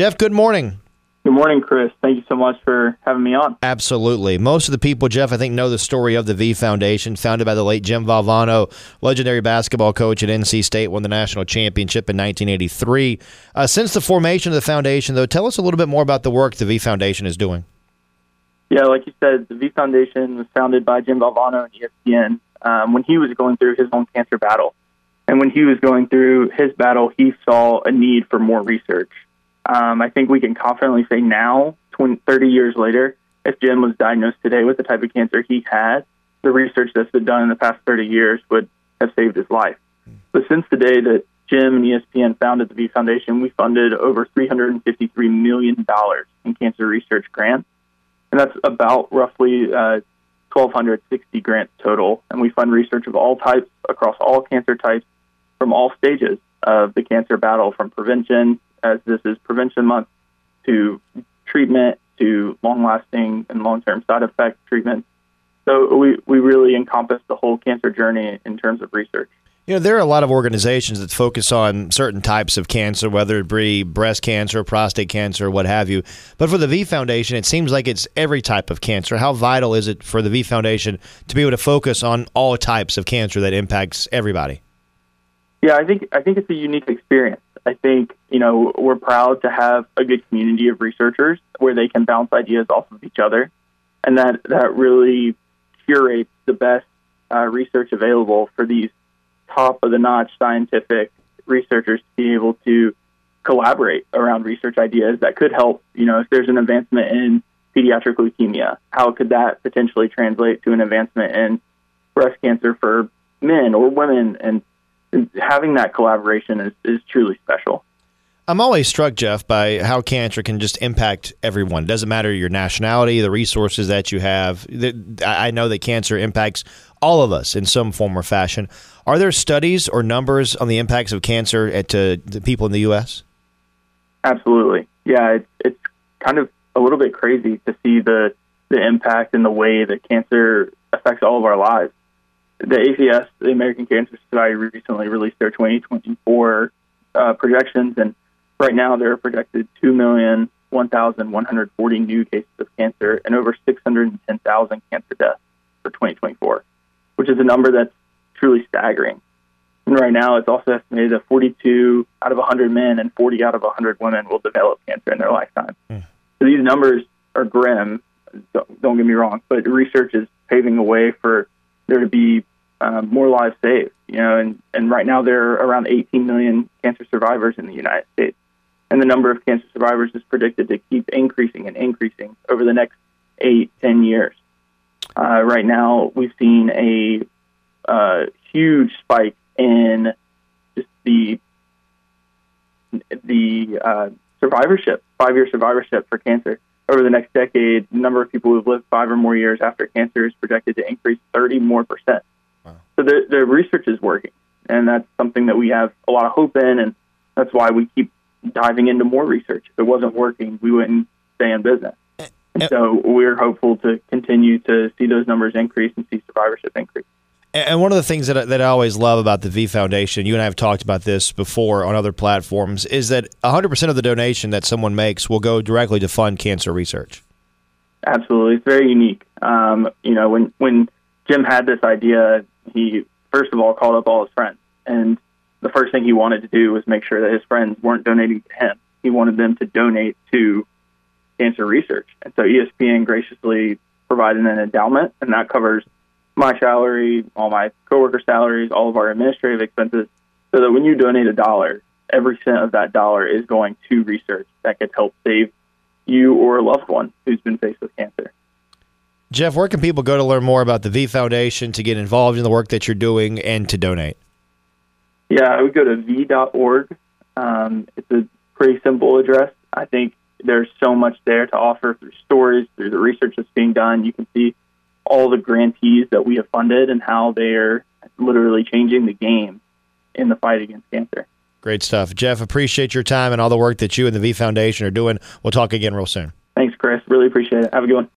Jeff, good morning. Good morning, Chris. Thank you so much for having me on. Absolutely. Most of the people, Jeff, I think, know the story of the V Foundation, founded by the late Jim Valvano, legendary basketball coach at NC State, won the national championship in 1983. Uh, since the formation of the foundation, though, tell us a little bit more about the work the V Foundation is doing. Yeah, like you said, the V Foundation was founded by Jim Valvano and ESPN um, when he was going through his own cancer battle. And when he was going through his battle, he saw a need for more research. Um, I think we can confidently say now, 20, 30 years later, if Jim was diagnosed today with the type of cancer he had, the research that's been done in the past 30 years would have saved his life. But since the day that Jim and ESPN founded the V Foundation, we funded over $353 million in cancer research grants. And that's about roughly uh, 1,260 grants total. And we fund research of all types across all cancer types from all stages of the cancer battle, from prevention as this is prevention month, to treatment, to long lasting and long term side effect treatments. So we, we really encompass the whole cancer journey in terms of research. You know, there are a lot of organizations that focus on certain types of cancer, whether it be breast cancer, prostate cancer, what have you. But for the V Foundation, it seems like it's every type of cancer. How vital is it for the V Foundation to be able to focus on all types of cancer that impacts everybody? Yeah, I think I think it's a unique experience. I think you know we're proud to have a good community of researchers where they can bounce ideas off of each other, and that that really curates the best uh, research available for these top of the notch scientific researchers to be able to collaborate around research ideas that could help. You know, if there's an advancement in pediatric leukemia, how could that potentially translate to an advancement in breast cancer for men or women and having that collaboration is, is truly special. I'm always struck, Jeff, by how cancer can just impact everyone. It doesn't matter your nationality, the resources that you have. I know that cancer impacts all of us in some form or fashion. Are there studies or numbers on the impacts of cancer at, to the people in the U.S.? Absolutely. Yeah, it's, it's kind of a little bit crazy to see the, the impact and the way that cancer affects all of our lives the ACS, the American Cancer Society, recently released their 2024 uh, projections, and right now there are projected 2,001,140 new cases of cancer and over 610,000 cancer deaths for 2024, which is a number that's truly staggering. And right now, it's also estimated that 42 out of 100 men and 40 out of 100 women will develop cancer in their lifetime. Mm. So these numbers are grim. Don't, don't get me wrong, but research is paving the way for there to be um, more lives saved. You know, and and right now there are around 18 million cancer survivors in the United States, and the number of cancer survivors is predicted to keep increasing and increasing over the next eight, ten years. Uh, right now, we've seen a uh, huge spike in just the the uh, survivorship, five year survivorship for cancer. Over the next decade, the number of people who've lived five or more years after cancer is projected to increase 30 more percent. So the, the research is working, and that's something that we have a lot of hope in, and that's why we keep diving into more research. If it wasn't working, we wouldn't stay in business. And so we're hopeful to continue to see those numbers increase and see survivorship increase. And one of the things that, that I always love about the V Foundation, you and I have talked about this before on other platforms, is that 100% of the donation that someone makes will go directly to fund cancer research. Absolutely. It's very unique. Um, you know, when, when Jim had this idea he first of all called up all his friends, and the first thing he wanted to do was make sure that his friends weren't donating to him. He wanted them to donate to cancer research, and so ESPN graciously provided an endowment, and that covers my salary, all my coworker salaries, all of our administrative expenses, so that when you donate a dollar, every cent of that dollar is going to research that could help save you or a loved one who's been faced with cancer. Jeff, where can people go to learn more about the V Foundation, to get involved in the work that you're doing, and to donate? Yeah, I would go to v.org. Um, it's a pretty simple address. I think there's so much there to offer through stories, through the research that's being done. You can see all the grantees that we have funded and how they are literally changing the game in the fight against cancer. Great stuff. Jeff, appreciate your time and all the work that you and the V Foundation are doing. We'll talk again real soon. Thanks, Chris. Really appreciate it. Have a good one.